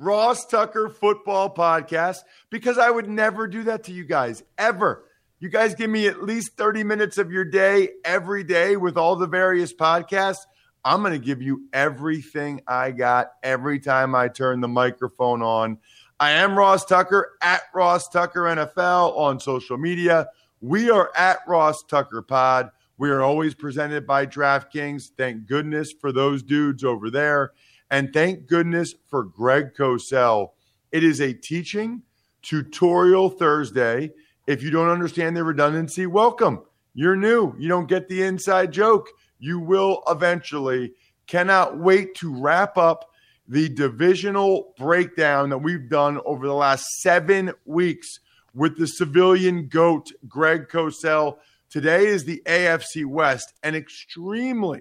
Ross Tucker Football Podcast because I would never do that to you guys ever. You guys give me at least 30 minutes of your day every day with all the various podcasts. I'm going to give you everything I got every time I turn the microphone on. I am Ross Tucker at Ross Tucker NFL on social media. We are at Ross Tucker Pod. We are always presented by DraftKings. Thank goodness for those dudes over there. And thank goodness for Greg Cosell. It is a teaching tutorial Thursday. If you don't understand the redundancy, welcome. You're new. You don't get the inside joke. You will eventually. Cannot wait to wrap up the divisional breakdown that we've done over the last seven weeks with the civilian GOAT, Greg Cosell. Today is the AFC West, an extremely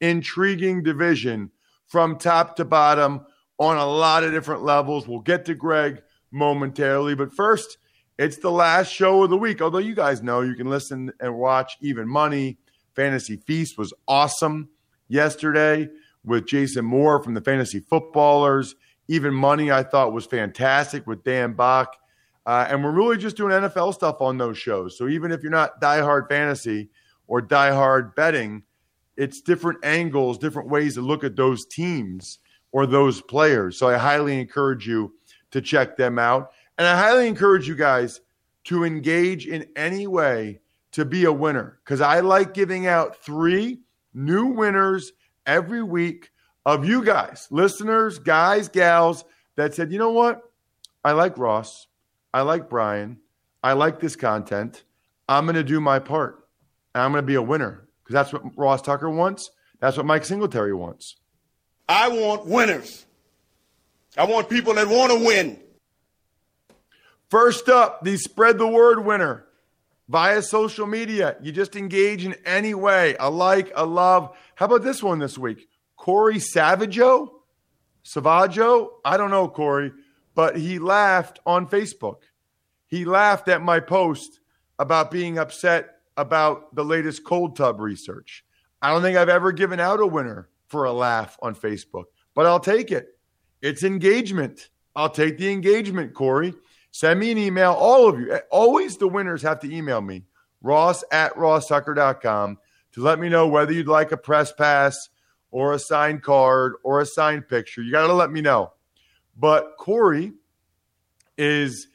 intriguing division from top to bottom on a lot of different levels. We'll get to Greg momentarily, but first, it's the last show of the week. Although you guys know you can listen and watch Even Money. Fantasy Feast was awesome yesterday with Jason Moore from the Fantasy Footballers. Even Money, I thought was fantastic with Dan Bach. Uh, and we're really just doing NFL stuff on those shows. So even if you're not diehard fantasy or diehard betting, it's different angles, different ways to look at those teams or those players. So I highly encourage you to check them out. And I highly encourage you guys to engage in any way to be a winner because I like giving out three new winners every week of you guys, listeners, guys, gals that said, you know what? I like Ross. I like Brian. I like this content. I'm going to do my part. I'm going to be a winner because that's what Ross Tucker wants. That's what Mike Singletary wants. I want winners. I want people that want to win. First up, the spread the word winner via social media. You just engage in any way. A like, a love. How about this one this week? Corey Savaggio? Savaggio? I don't know, Corey, but he laughed on Facebook. He laughed at my post about being upset about the latest cold tub research. I don't think I've ever given out a winner for a laugh on Facebook, but I'll take it. It's engagement. I'll take the engagement, Corey. Send me an email, all of you. Always the winners have to email me, ross at rosstucker.com, to let me know whether you'd like a press pass or a signed card or a signed picture. You got to let me know. But Corey is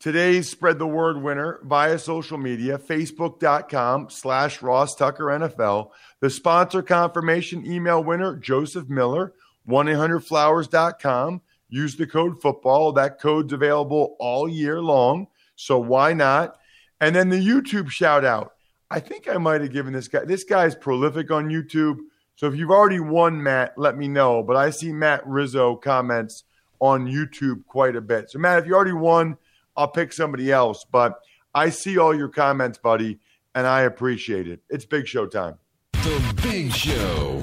Today's spread the word winner via social media, facebook.com slash Ross Tucker NFL. The sponsor confirmation email winner, Joseph Miller, 1-800-Flowers.com. Use the code football. That code's available all year long. So why not? And then the YouTube shout out. I think I might have given this guy, this guy's prolific on YouTube. So if you've already won, Matt, let me know. But I see Matt Rizzo comments on YouTube quite a bit. So Matt, if you already won, I'll pick somebody else. But I see all your comments, buddy, and I appreciate it. It's Big Show time. The Big Show.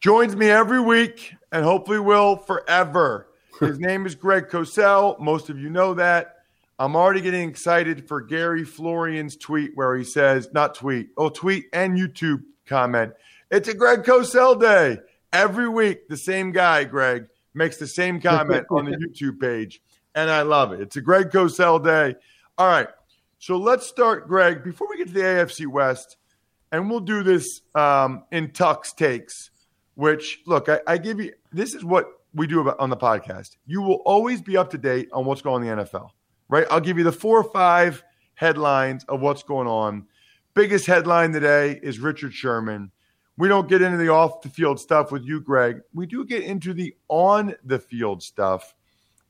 Joins me every week and hopefully will forever. His name is Greg Cosell. Most of you know that. I'm already getting excited for Gary Florian's tweet where he says, not tweet, oh, tweet and YouTube comment. It's a Greg Cosell day. Every week, the same guy, Greg, makes the same comment on the YouTube page. And I love it. It's a Greg Cosell day. All right. So let's start, Greg, before we get to the AFC West, and we'll do this um, in Tux takes, which, look, I, I give you this is what we do about, on the podcast. You will always be up to date on what's going on in the NFL right? I'll give you the four or five headlines of what's going on. Biggest headline today is Richard Sherman. We don't get into the off the field stuff with you, Greg. We do get into the on the field stuff.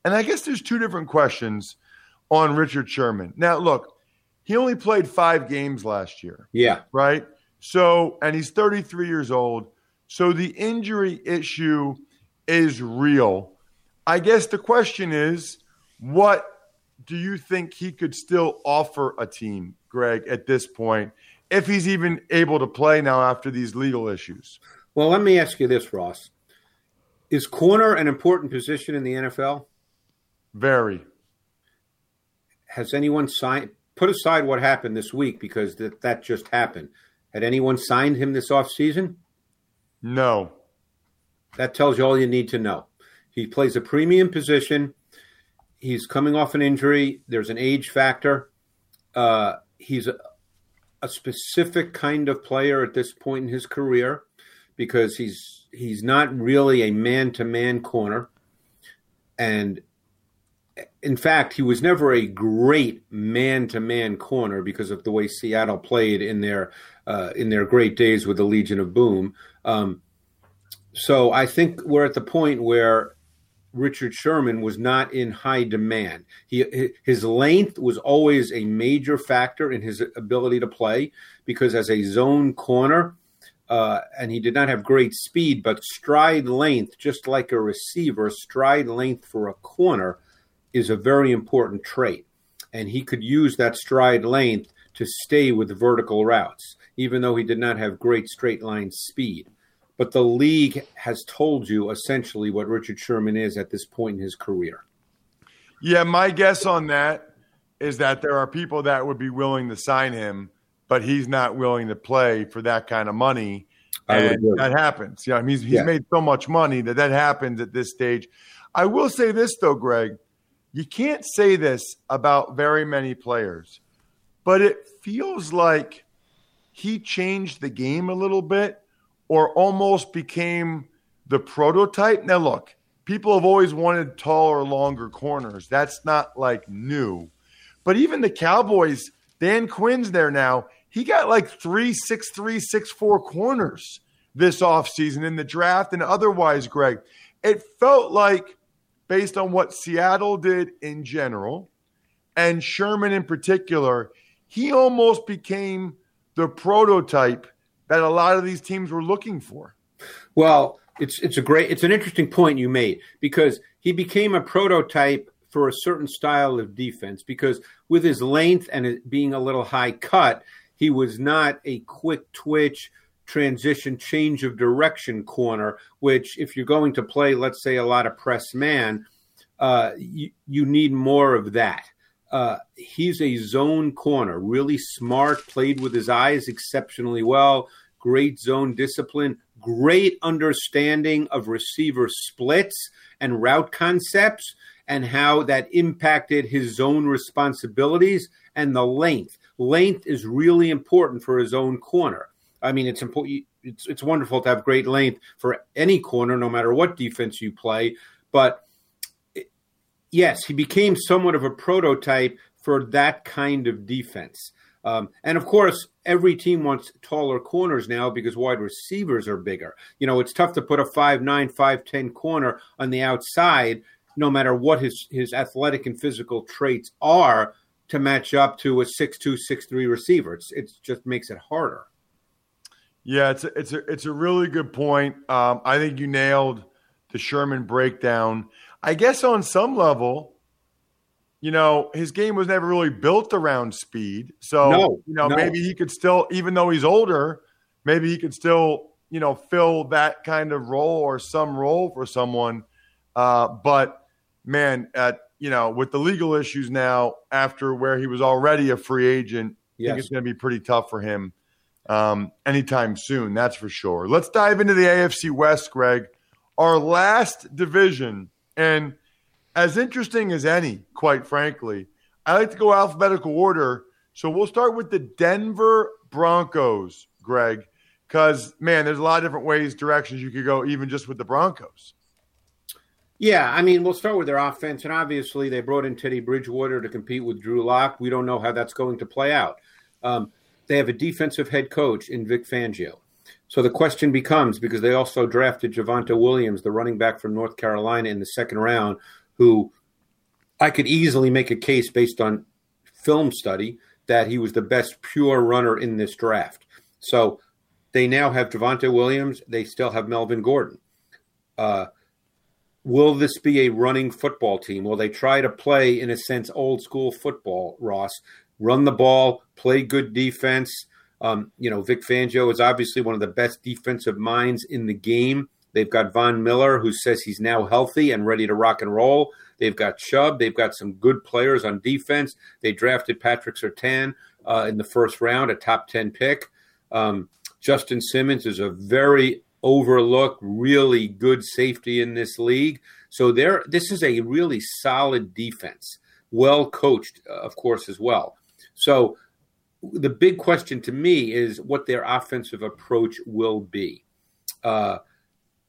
And I guess there's two different questions on Richard Sherman. Now, look, he only played five games last year. Yeah. Right. So, and he's 33 years old. So the injury issue is real. I guess the question is what do you think he could still offer a team, Greg, at this point, if he's even able to play now after these legal issues? Well, let me ask you this, Ross. Is corner an important position in the NFL? Very. Has anyone signed put aside what happened this week because that, that just happened. Had anyone signed him this offseason? No. That tells you all you need to know. He plays a premium position he's coming off an injury. There's an age factor. Uh, he's a, a, specific kind of player at this point in his career because he's he's not really a man to man corner, and in fact, he was never a great man to man corner because of the way Seattle played in their uh, in their great days with the Legion of Boom. Um, so I think we're at the point where Richard Sherman was not in high demand. He his length was always a major factor in his ability to play because as a zone corner, uh, and he did not have great speed, but stride length, just like a receiver, stride length for a corner is a very important trait, and he could use that stride length to stay with vertical routes, even though he did not have great straight line speed but the league has told you essentially what Richard Sherman is at this point in his career. Yeah, my guess on that is that there are people that would be willing to sign him, but he's not willing to play for that kind of money. And that happens. Yeah, I mean, he's, he's yeah. made so much money that that happens at this stage. I will say this, though, Greg. You can't say this about very many players, but it feels like he changed the game a little bit or almost became the prototype. Now, look, people have always wanted taller, longer corners. That's not like new. But even the Cowboys, Dan Quinn's there now. He got like three, six, three, six, four corners this offseason in the draft and otherwise, Greg. It felt like, based on what Seattle did in general and Sherman in particular, he almost became the prototype that a lot of these teams were looking for. Well, it's it's a great it's an interesting point you made because he became a prototype for a certain style of defense because with his length and being a little high cut, he was not a quick twitch transition change of direction corner, which if you're going to play, let's say a lot of press man, uh, you, you need more of that. Uh, he's a zone corner, really smart, played with his eyes exceptionally well, great zone discipline, great understanding of receiver splits and route concepts and how that impacted his zone responsibilities and the length. Length is really important for his own corner. I mean, it's important. It's, it's wonderful to have great length for any corner, no matter what defense you play. But yes, he became somewhat of a prototype for that kind of defense. Um, and of course, every team wants taller corners now because wide receivers are bigger. You know, it's tough to put a 5'9, 5'10 corner on the outside, no matter what his, his athletic and physical traits are, to match up to a 6'2, 6'3 receiver. It's, it just makes it harder. Yeah, it's a, it's a, it's a really good point. Um, I think you nailed the Sherman breakdown. I guess on some level, you know, his game was never really built around speed. So, no, you know, no. maybe he could still, even though he's older, maybe he could still, you know, fill that kind of role or some role for someone. Uh, but man, at you know, with the legal issues now after where he was already a free agent, I think it's going to be pretty tough for him um, anytime soon. That's for sure. Let's dive into the AFC West, Greg, our last division, and as interesting as any, quite frankly. I like to go alphabetical order, so we'll start with the Denver Broncos, Greg, because man, there's a lot of different ways, directions you could go, even just with the Broncos. Yeah, I mean, we'll start with their offense, and obviously they brought in Teddy Bridgewater to compete with Drew Lock. We don't know how that's going to play out. Um, they have a defensive head coach in Vic Fangio. So the question becomes because they also drafted Javonte Williams, the running back from North Carolina, in the second round, who I could easily make a case based on film study that he was the best pure runner in this draft. So they now have Javonte Williams. They still have Melvin Gordon. Uh, will this be a running football team? Will they try to play, in a sense, old school football, Ross? Run the ball, play good defense. Um, you know, Vic Fangio is obviously one of the best defensive minds in the game. They've got Von Miller, who says he's now healthy and ready to rock and roll. They've got Chubb. They've got some good players on defense. They drafted Patrick Surtain uh, in the first round, a top 10 pick. Um, Justin Simmons is a very overlooked, really good safety in this league. So there, this is a really solid defense, well coached, uh, of course, as well. So the big question to me is what their offensive approach will be. Uh,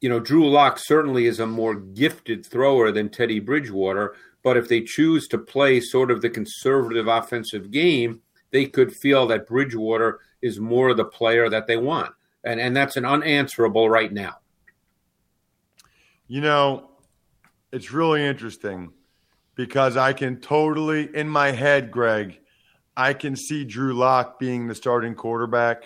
you know, Drew Lock certainly is a more gifted thrower than Teddy Bridgewater, but if they choose to play sort of the conservative offensive game, they could feel that Bridgewater is more the player that they want. And and that's an unanswerable right now. You know, it's really interesting because I can totally, in my head, Greg, I can see Drew Lock being the starting quarterback.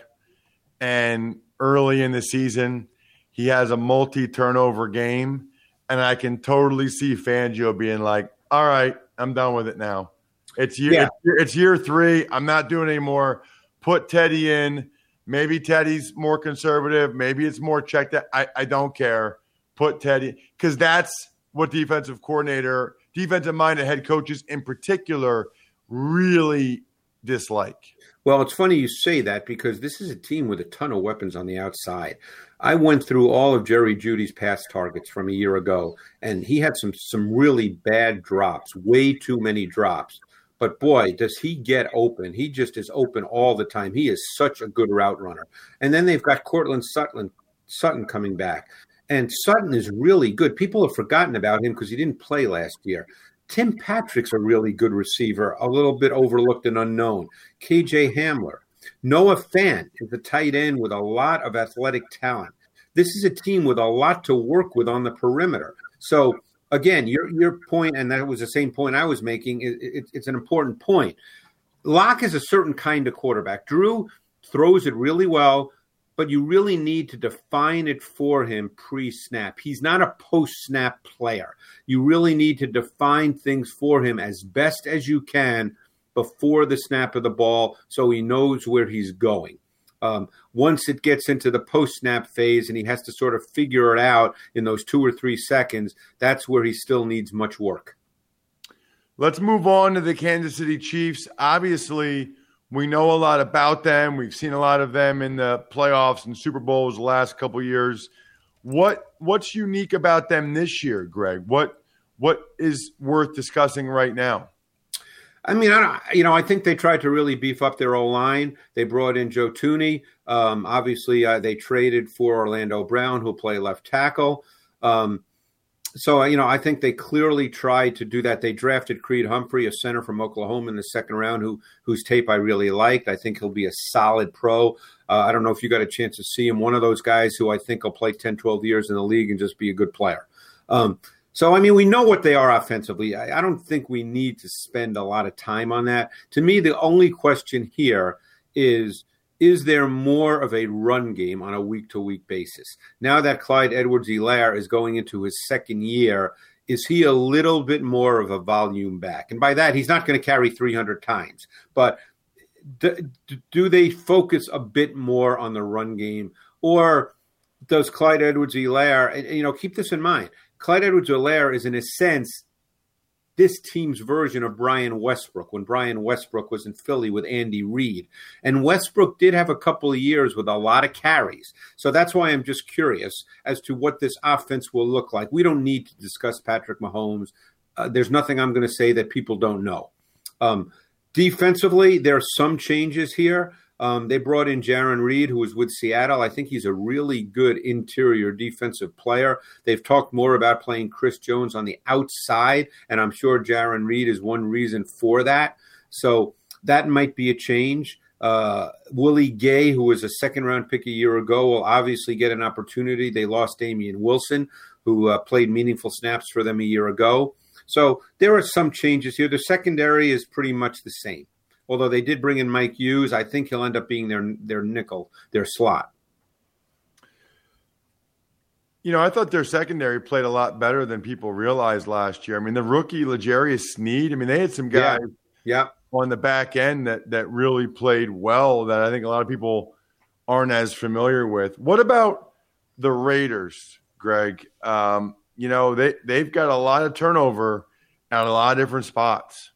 And early in the season, he has a multi turnover game. And I can totally see Fangio being like, all right, I'm done with it now. It's year, Yeah. it's, year three. I'm not doing anymore. Put Teddy in. Maybe Teddy's more conservative. Maybe it's more checked. out. I, I don't care. Put Teddy because that's what defensive coordinator, defensive minded head coaches in particular really dislike. Well, it's funny you say that because this is a team with a ton of weapons on the outside. I went through all of Jerry Jeudy's past targets from a year ago, and he had some some really bad drops, way too many drops. But boy, does he get open. He just is open all the time. He is such a good route runner. And then they've got Courtland Sutton, Sutton coming back. And Sutton is really good. People have forgotten about him because he didn't play last year. Tim Patrick's a really good receiver, a little bit overlooked and unknown. KJ Hamler. Noah Fant is a tight end with a lot of athletic talent. This is a team with a lot to work with on the perimeter. So, again, your your point, and that was the same point I was making. It, it, it's an important point. Lock is a certain kind of quarterback. Drew throws it really well, but you really need to define it for him pre snap. He's not a post snap player. You really need to define things for him as best as you can before the snap of the ball so he knows where he's going. Um, once it gets into the post snap phase and he has to sort of figure it out in those two or three seconds, that's where he still needs much work. Let's move on to the Kansas City Chiefs. Obviously, we know a lot about them. We've seen a lot of them in the playoffs and Super Bowls the last couple years. What what's unique about them this year, Greg? What what is worth discussing right now? I mean, I you know, I think they tried to really beef up their O line. They brought in Joe Thuney. Um, obviously, uh, they traded for Orlando Brown, who'll play left tackle. Um, so, uh, you know, I think they clearly tried to do that. They drafted Creed Humphrey, a center from Oklahoma, in the second round, who whose tape I really liked. I think he'll be a solid pro. Uh, I don't know if you got a chance to see him. One of those guys who I think will play 10, 12 years in the league and just be a good player. Um, so, I mean, we know what they are offensively. I, I don't think we need to spend a lot of time on that. To me, the only question here is is there more of a run game on a week to week basis? Now that Clyde Edwards Helaire is going into his second year, is he a little bit more of a volume back? And by that, he's not going to carry 300 times, but do, do they focus a bit more on the run game? Or does Clyde Edwards Helaire, you know, keep this in mind Clyde Edwards Helaire is, in a sense, this team's version of Brian Westbrook when Brian Westbrook was in Philly with Andy Reid. And Westbrook did have a couple of years with a lot of carries. So that's why I'm just curious as to what this offense will look like. We don't need to discuss Patrick Mahomes. Uh, there's nothing I'm going to say that people don't know. Um, defensively, there are some changes here. Um, they brought in Jarran Reed, who was with Seattle. I think he's a really good interior defensive player. They've talked more about playing Chris Jones on the outside, and I'm sure Jarran Reed is one reason for that. So that might be a change. Uh, Willie Gay, who was a second round pick a year ago, will obviously get an opportunity. They lost Damien Wilson, who uh, played meaningful snaps for them a year ago. So there are some changes here. The secondary is pretty much the same although they did bring in Mike Hughes, I think he'll end up being their their nickel, their slot. You know, I thought their secondary played a lot better than people realized last year. I mean, the rookie L'Jarius Sneed. I mean, they had some guys yeah. yeah. on the back end that that really played well. That I think a lot of people aren't as familiar with. What about the Raiders, Greg? Um, you know, they they've got a lot of turnover at a lot of different spots.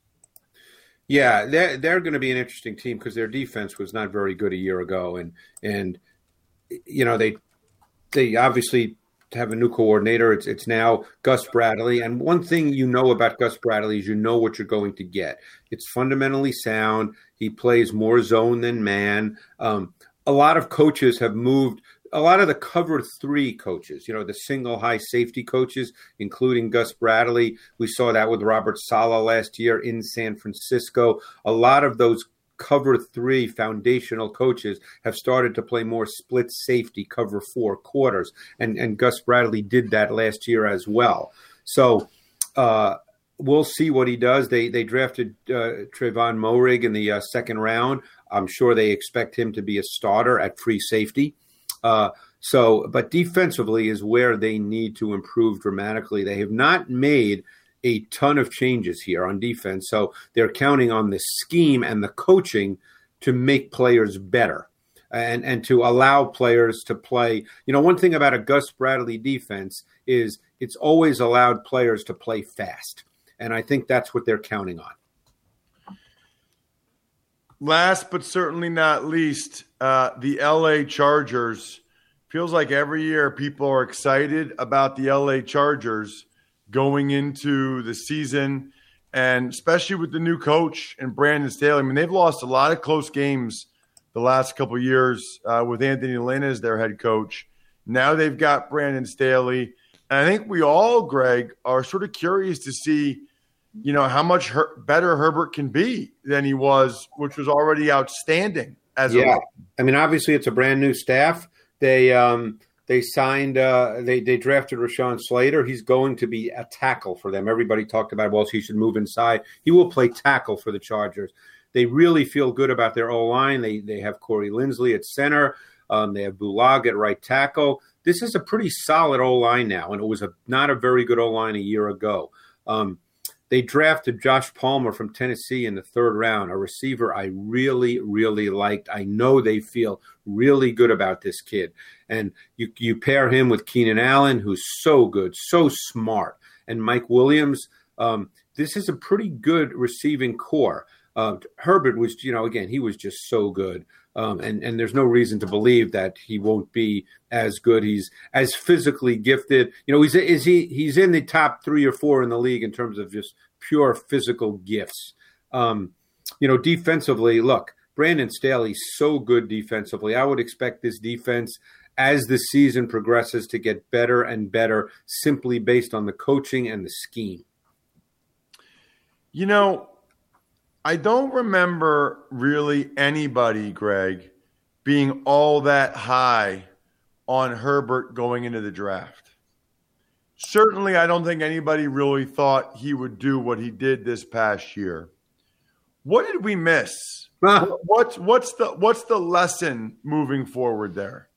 Yeah, they're they're going to be an interesting team because their defense was not very good a year ago, and and you know they they obviously have a new coordinator. It's it's now Gus Bradley, and one thing you know about Gus Bradley is you know what you're going to get. It's fundamentally sound. He plays more zone than man. Um, a lot of coaches have moved a lot of the cover three coaches, you know, the single high safety coaches, including Gus Bradley. We saw that with Robert Saleh last year in San Francisco. A lot of those cover three foundational coaches have started to play more split safety, cover four quarters. And, and Gus Bradley did that last year as well. So, uh, we'll see what he does. They they drafted uh, Trevon Moehrig in the uh, second round. I'm sure they expect him to be a starter at free safety. Uh, so, but defensively is where they need to improve dramatically. They have not made a ton of changes here on defense, so they're counting on the scheme and the coaching to make players better and and to allow players to play. You know, one thing about a Gus Bradley defense is it's always allowed players to play fast, and I think that's what they're counting on. Last but certainly not least, uh, the LA Chargers. Feels like every year people are excited about the LA Chargers going into the season, and especially with the new coach and Brandon Staley. I mean, they've lost a lot of close games the last couple years uh, with Anthony Lynn as their head coach. Now they've got Brandon Staley. And I think we all, Greg, are sort of curious to see you know how much her- better Herbert can be than he was, which was already outstanding. As yeah, I mean, obviously it's a brand new staff. They um, they signed uh, they they drafted Rashawn Slater. He's going to be a tackle for them. Everybody talked about well, he should move inside. He will play tackle for the Chargers. They really feel good about their O line. They they have Corey Linsley at center. Um, they have Bulaga at right tackle. This is a pretty solid O line now, and it was a not a very good O line a year ago. Um, they drafted Josh Palmer from Tennessee in the third round, a receiver I really, really liked. I know they feel really good about this kid. And you, you pair him with Keenan Allen, who's so good, so smart, and Mike Williams. Um, this is a pretty good receiving corps. Uh, Herbert was, you know, again, he was just so good. Um, and and there's no reason to believe that he won't be as good. He's as physically gifted. You know, he's is he he's in the top three or four in the league in terms of just pure physical gifts. Um, you know, defensively, look, Brandon Staley's so good defensively. I would expect this defense as the season progresses to get better and better simply based on the coaching and the scheme. You know, I don't remember really anybody, Greg, being all that high on Herbert going into the draft. Certainly, I don't think anybody really thought he would do what he did this past year. What did we miss? Ah. What's what's the what's the lesson moving forward there?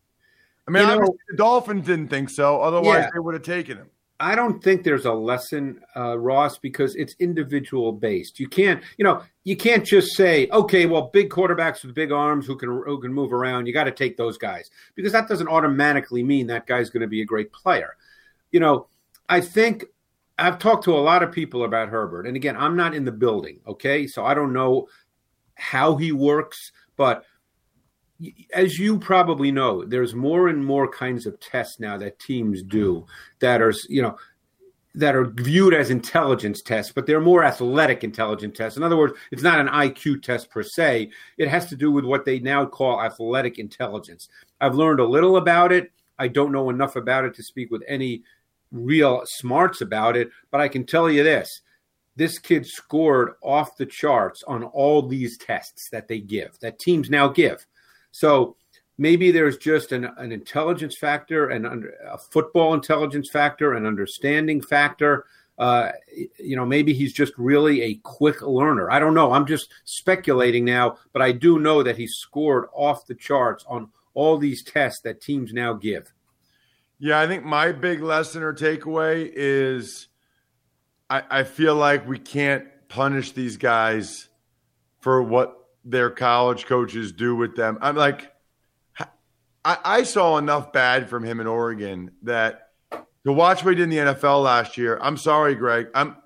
I mean, you know, the Dolphins didn't think so. Otherwise, yeah. they would have taken him. I don't think there's a lesson, uh, Ross, because it's individual based. You can't, you know, you can't just say, okay, well, big quarterbacks with big arms who can who can move around. You got to take those guys because that doesn't automatically mean that guy's going to be a great player. You know, I think I've talked to a lot of people about Herbert, and again, I'm not in the building, okay, so I don't know how he works, but as you probably know, there's more and more kinds of tests now that teams do that are, you know, that are viewed as intelligence tests, but they're more athletic intelligence tests. In other words, it's not an IQ test per se. It has to do with what they now call athletic intelligence. I've learned a little about it. I don't know enough about it to speak with any real smarts about it, but I can tell you this. This kid scored off the charts on all these tests that they give, that teams now give. So maybe there's just an, an intelligence factor and a football intelligence factor, an understanding factor. Uh, you know, maybe he's just really a quick learner. I don't know. I'm just speculating now, but I do know that he scored off the charts on all these tests that teams now give. Yeah, I think my big lesson or takeaway is I, I feel like we can't punish these guys for what their college coaches do with them. I'm like, I, I saw enough bad from him in Oregon that to watch what he did in the NFL last year. I'm sorry, Greg. I'm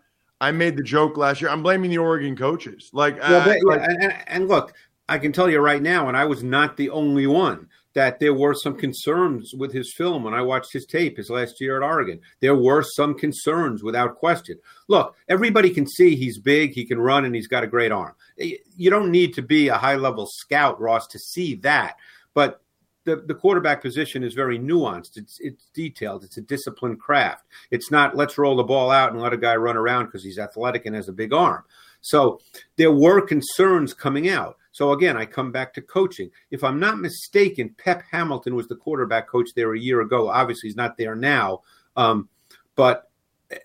I made the joke last year. I'm blaming the Oregon coaches. Like, well, uh, but, like and, and, look, I can tell you right now, and I was not the only one that there were some concerns with his film when I watched his tape his last year at Oregon. There were some concerns without question. Look, everybody can see he's big, he can run, and he's got a great arm. You don't need to be a high level scout, Ross, to see that. But the, the quarterback position is very nuanced. It's it's detailed. It's a disciplined craft. It's not let's roll the ball out and let a guy run around because he's athletic and has a big arm. So there were concerns coming out. So again, I come back to coaching. If I'm not mistaken, Pep Hamilton was the quarterback coach there a year ago. Obviously, he's not there now, um, but eh,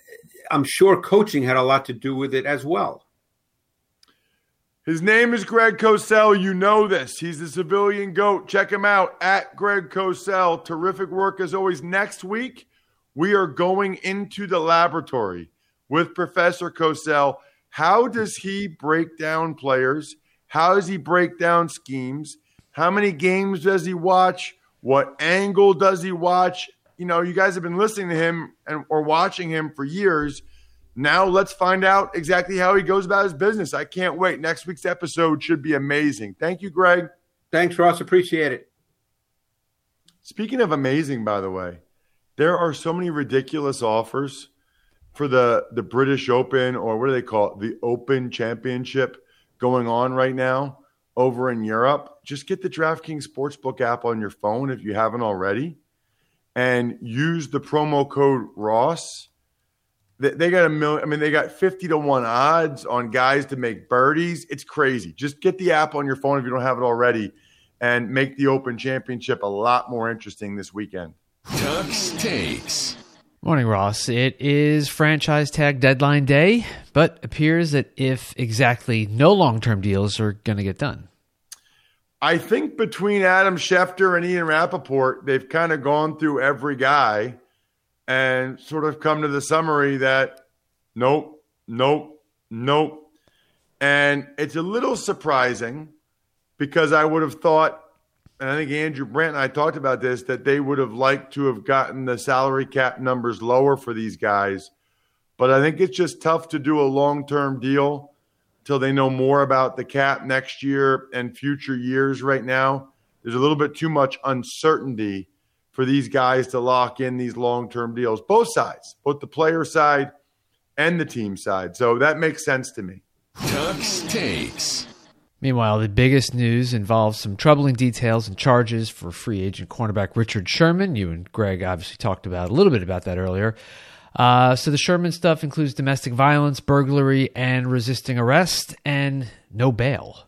I'm sure coaching had a lot to do with it as well. His name is Greg Cosell. You know this. He's the civilian goat. Check him out at Greg Cosell. Terrific work as always. Next week, we are going into the laboratory with Professor Cosell. How does he break down players? How does he break down schemes? How many games does he watch? What angle does he watch? You know, you guys have been listening to him and or watching him for years. Now let's find out exactly how he goes about his business. I can't wait. Next week's episode should be amazing. Thank you, Greg. Thanks, Ross. Appreciate it. Speaking of amazing, by the way, there are so many ridiculous offers for the the British Open or what do they call it? The Open Championship going on right now over in Europe. Just get the DraftKings Sportsbook app on your phone if you haven't already and use the promo code Ross they got a million. I mean, they got 50 to 1 odds on guys to make birdies. It's crazy. Just get the app on your phone if you don't have it already and make the Open Championship a lot more interesting this weekend. Tux takes. Morning, Ross. It is franchise tag deadline day, but appears that if exactly no long term deals are going to get done. I think between Adam Schefter and Ian Rapoport, they've kind of gone through every guy and sort of come to the summary that nope, nope, nope. And it's a little surprising because I would have thought, and I think Andrew Brandt and I talked about this, that they would have liked to have gotten the salary cap numbers lower for these guys. But I think it's just tough to do a long term deal until they know more about the cap next year and future years right now. There's a little bit too much uncertainty for these guys to lock in these long term deals, both sides, both the player side and the team side. So that makes sense to me. Tux takes. Meanwhile, the biggest news involves some troubling details and charges for free agent cornerback Richard Sherman. You and Greg obviously talked about a little bit about that earlier. Uh, so the Sherman stuff includes domestic violence, burglary, and resisting arrest, and no bail.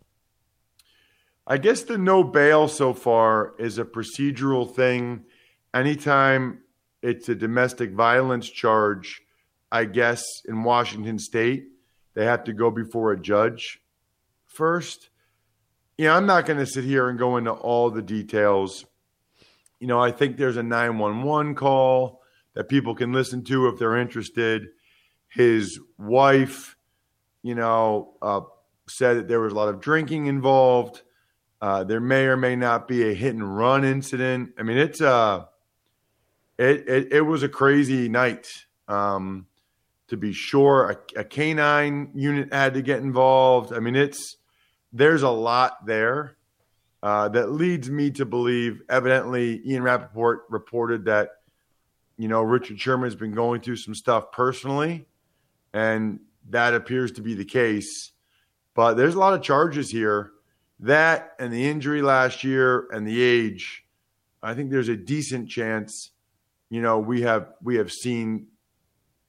I guess the no bail so far is a procedural thing anytime it's a domestic violence charge, I guess in Washington state, they have to go before a judge first. You know, I'm not going to sit here and go into all the details. You know, I think there's a 911 call that people can listen to if they're interested. His wife, you know, uh, said that there was a lot of drinking involved. Uh, there may or may not be a hit and run incident. I mean, it's uh, it, it, it was a crazy night, um, to be sure. A, a canine unit had to get involved. I mean, it's there's a lot there uh, that leads me to believe. Evidently, Ian Rapoport reported that you know Richard Sherman has been going through some stuff personally, and that appears to be the case. But there's a lot of charges here. That and the injury last year and the age, I think there's a decent chance. You know, we have we have seen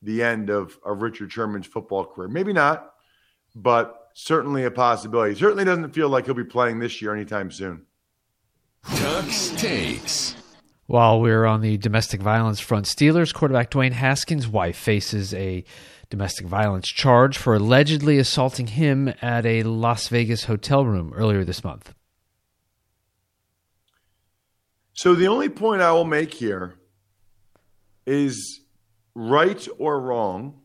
the end of, of Richard Sherman's football career. Maybe not, but certainly a possibility. Certainly doesn't feel like he'll be playing this year anytime soon. Tux takes. While we're on the domestic violence front, Steelers quarterback Dwayne Haskins' wife faces a domestic violence charge for allegedly assaulting him at a Las Vegas hotel room earlier this month. So the only point I will make here is right or wrong,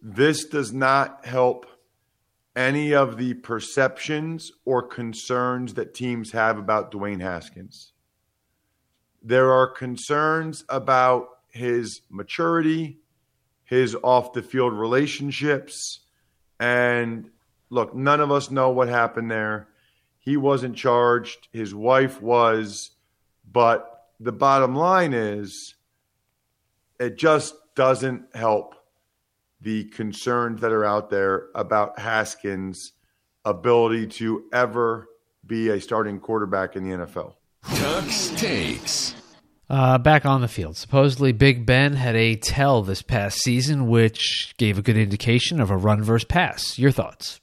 this does not help any of the perceptions or concerns that teams have about Dwayne Haskins. There are concerns about his maturity, his off the field relationships. And look, none of us know what happened there. He wasn't charged, his wife was. But the bottom line is, it just doesn't help the concerns that are out there about Haskins' ability to ever be a starting quarterback in the NFL. Tux takes. Uh, back on the field. Supposedly, Big Ben had a tell this past season, which gave a good indication of a run versus pass. Your thoughts?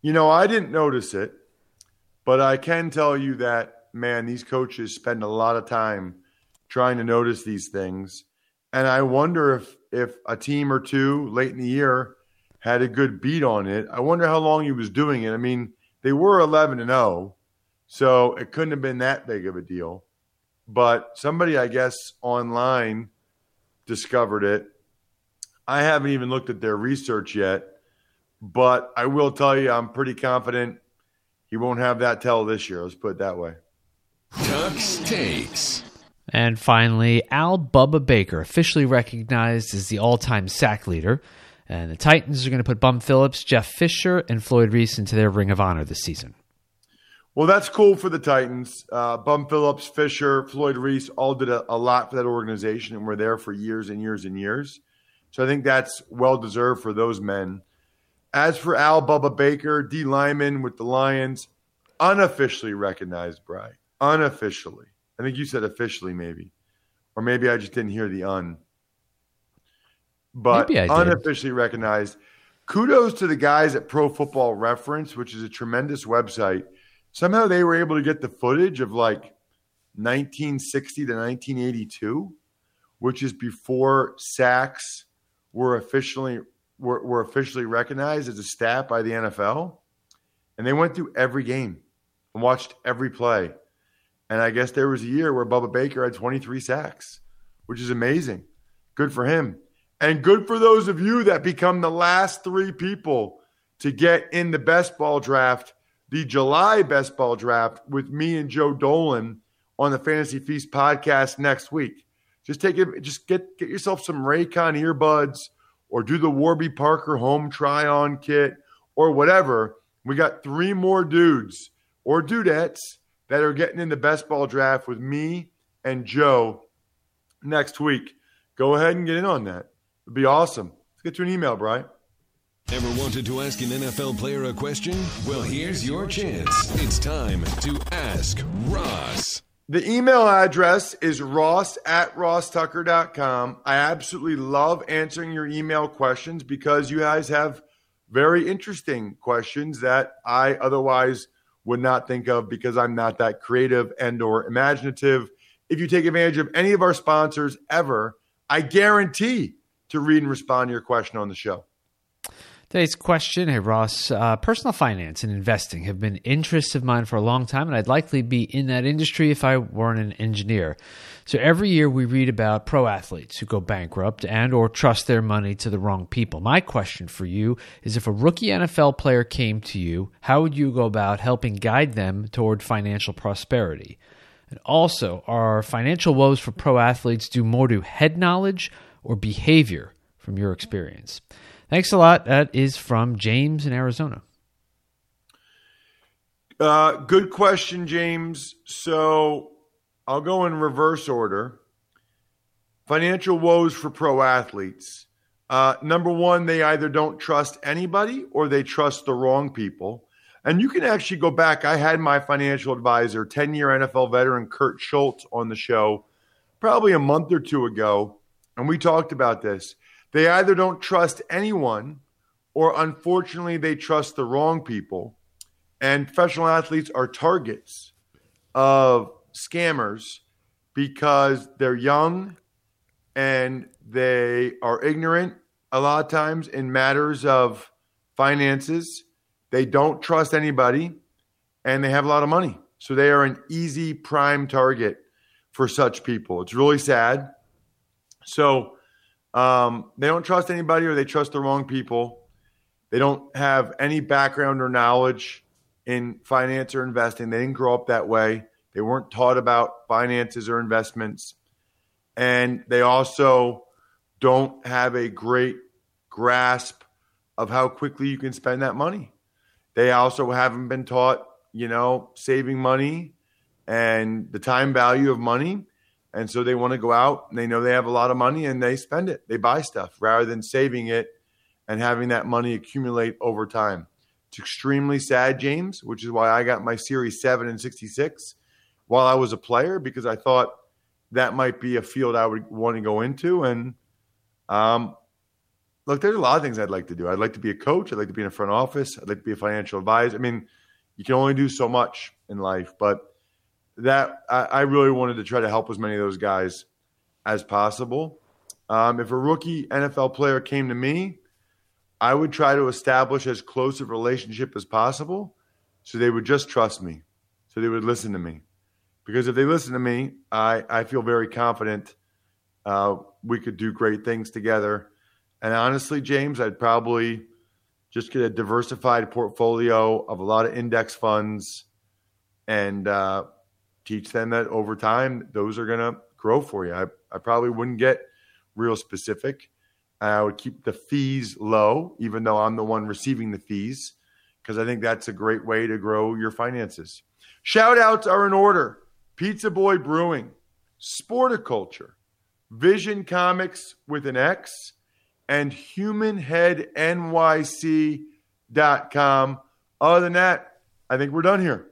You know, I didn't notice it, but I can tell you that, man, these coaches spend a lot of time trying to notice these things. And I wonder if if a team or two late in the year had a good beat on it. I wonder how long he was doing it. I mean, they were 11 and 0, so it couldn't have been that big of a deal. But somebody, I guess, online discovered it. I haven't even looked at their research yet, but I will tell you, I'm pretty confident he won't have that tell this year. Let's put it that way. Tux takes. And finally, Al Bubba Baker, officially recognized as the all time sack leader. And the Titans are going to put Bum Phillips, Jeff Fisher, and Floyd Reese into their ring of honor this season. Well, that's cool for the Titans. Uh, Bum Phillips, Fisher, Floyd Reese all did a, a, lot for that organization and were there for years and years and years. So I think that's well deserved for those men. As for Al Bubba Baker, D Lyman with the Lions, unofficially recognized, Bry. Unofficially. I think you said officially, maybe. Or maybe I just didn't hear the un. But unofficially recognized. Kudos to the guys at Pro Football Reference, which is a tremendous website somehow they were able to get the footage of like 1960 to 1982, which is before sacks were officially were, were officially recognized as a stat by the NFL. And they went through every game and watched every play. And I guess there was a year where Bubba Baker had 23 sacks, which is amazing. Good for him. And good for those of you that become the last three people to get in the best ball draft the July best ball draft with me and Joe Dolan on the Fantasy Feast podcast next week. Just take it, just get get yourself some Raycon earbuds or do the Warby Parker home try on kit or whatever. We got three more dudes or dudettes that are getting in the best ball draft with me and Joe next week. Go ahead and get in on that. It'd be awesome. Let's get you an email, Brian. Ever wanted to ask an NFL player a question? Well, here's your chance. It's time to ask Ross. The email address is ross at rosstucker.com. I absolutely love answering your email questions because you guys have very interesting questions that I otherwise would not think of because I'm not that creative and or imaginative. If you take advantage of any of our sponsors ever, I guarantee to read and respond to your question on the show. Today's question, hey Ross, uh, personal finance and investing have been interests of mine for a long time, and I'd likely be in that industry if I weren't an engineer. So every year we read about pro athletes who go bankrupt and or trust their money to the wrong people. My question for you is if a rookie NFL player came to you, how would you go about helping guide them toward financial prosperity? And also, are financial woes for pro athletes due more to head knowledge or behavior from your experience? Thanks a lot. That is from James in Arizona. Uh, good question, James. So I'll go in reverse order. Financial woes for pro athletes. Uh, number one, they either don't trust anybody or they trust the wrong people. And you can actually go back. I had my financial advisor, 10 year NFL veteran Kurt Schulz, on the show probably a month or two ago. And we talked about this. They either don't trust anyone or unfortunately they trust the wrong people. And professional athletes are targets of scammers because they're young and they are ignorant a lot of times in matters of finances. They don't trust anybody and they have a lot of money. So they are an easy prime target for such people. It's really sad. So um, they don't trust anybody or they trust the wrong people. They don't have any background or knowledge in finance or investing. They didn't grow up that way. They weren't taught about finances or investments. And they also don't have a great grasp of how quickly you can spend that money. They also haven't been taught, you know, saving money and the time value of money. And so they want to go out and they know they have a lot of money and they spend it. They buy stuff rather than saving it and having that money accumulate over time. It's extremely sad, James, which is why I got my Series 7 and 66 while I was a player because I thought that might be a field I would want to go into. And um, look, there's a lot of things I'd like to do. I'd like to be a coach. I'd like to be in a front office. I'd like to be a financial advisor. I mean, you can only do so much in life, but that I, I really wanted to try to help as many of those guys as possible. Um, if a rookie NFL player came to me, I would try to establish as close a relationship as possible so they would just trust me, so they would listen to me. Because if they listen to me, I, I feel very confident uh, we could do great things together. And honestly, James, I'd probably just get a diversified portfolio of a lot of index funds and uh, teach them that over time, those are going to grow for you. I, I probably wouldn't get real specific. I would keep the fees low, even though I'm the one receiving the fees, because I think that's a great way to grow your finances. Shout outs are in order Pizza Boy Brewing, Sporticulture, Vision Comics with an X, and HumanHeadNYC.com. Other than that, I think we're done here.